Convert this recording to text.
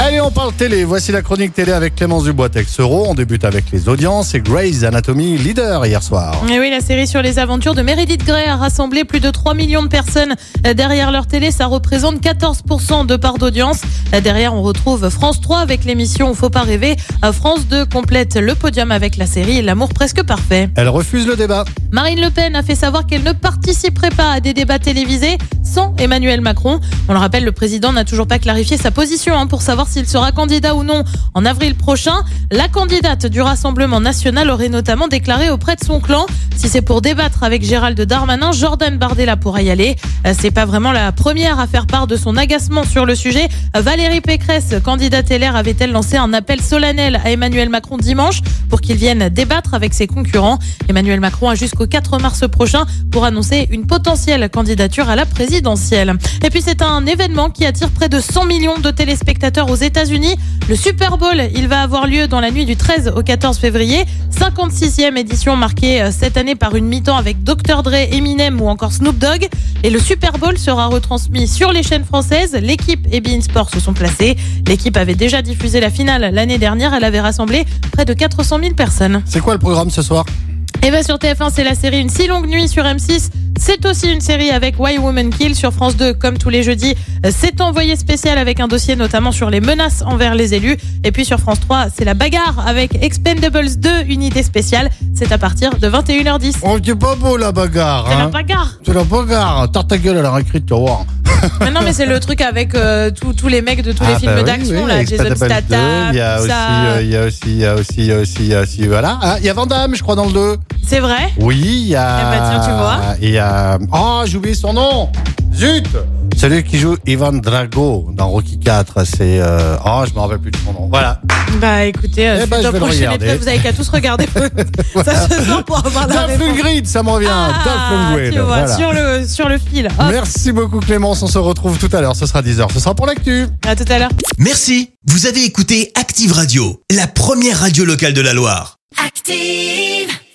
Allez, on parle télé. Voici la chronique télé avec Clémence Dubois-Texero. On débute avec les audiences et Grey's Anatomy leader hier soir. Et oui, la série sur les aventures de Meredith Grey a rassemblé plus de 3 millions de personnes derrière leur télé. Ça représente 14% de part d'audience. Derrière, on retrouve France 3 avec l'émission Faut pas rêver. France 2 complète le podium avec la série L'amour presque parfait. Elle refuse le débat. Marine Le Pen a fait savoir qu'elle ne participerait pas à des débats télévisés sans Emmanuel Macron. On le rappelle, le président n'a toujours pas clarifié sa position hein, pour savoir s'il sera candidat ou non en avril prochain. La candidate du Rassemblement national aurait notamment déclaré auprès de son clan si c'est pour débattre avec Gérald Darmanin, Jordan Bardella pourra y aller. Euh, c'est pas vraiment la première à faire part de son agacement sur le sujet. Valérie Pécresse, candidate LR, avait-elle lancé un appel solennel à Emmanuel Macron dimanche pour qu'il vienne débattre avec ses concurrents? Emmanuel Macron a jusqu'au 4 mars prochain pour annoncer une potentielle candidature à la présidentielle. Et puis c'est un événement qui attire près de 100 millions de téléspectateurs aux États-Unis. Le Super Bowl, il va avoir lieu dans la nuit du 13 au 14 février. 56e édition marquée euh, cette année par une mi-temps avec Dr Dre, Eminem ou encore Snoop Dogg. Et le Super Bowl sera retransmis sur les chaînes françaises. L'équipe et Bein Sport se sont placés. L'équipe avait déjà diffusé la finale l'année dernière. Elle avait rassemblé près de 400 000 personnes. C'est quoi le programme ce soir? Et bien sur TF1, c'est la série Une si longue nuit sur M6. C'est aussi une série avec Why Woman Kill sur France 2, comme tous les jeudis. C'est envoyé spécial avec un dossier notamment sur les menaces envers les élus. Et puis sur France 3, c'est la bagarre avec Expendables 2, unité spéciale. C'est à partir de 21h10. Oh, c'est pas beau la bagarre. C'est la Hein bagarre. c'est la bagarre. Tarte ta gueule à la récré, tu vas voir. Mais non, mais c'est le truc avec euh, tous tous les mecs de tous les Ah, films bah oui, d'action, oui, là. Jason Expendables 2, Statham, Il y a tout aussi, ça. euh, il y a aussi, il y a aussi, il y a aussi, il y a aussi, voilà. Ah, il y a Van Damme, je crois, dans le 2. C'est vrai? Oui, il y a. Eh ben, tiens, tu vois. Il y a. Oh, j'ai oublié son nom. Zut Celui qui joue Ivan Drago dans Rocky 4, c'est. euh, Oh, je me rappelle plus de son nom. Voilà. Bah écoutez, euh, Eh ben, je vais le prochain regarder. épisode, vous avez qu'à tous regarder ça ce soir pour avoir la. Lundgren, ça me revient. Ah, tu vois, voilà. sur le sur le fil. Hop, Merci beaucoup Clémence, on se retrouve tout à l'heure, ce sera 10h, ce sera pour l'actu. à tout à l'heure. Merci, vous avez écouté Active Radio, la première radio locale de la Loire. Active.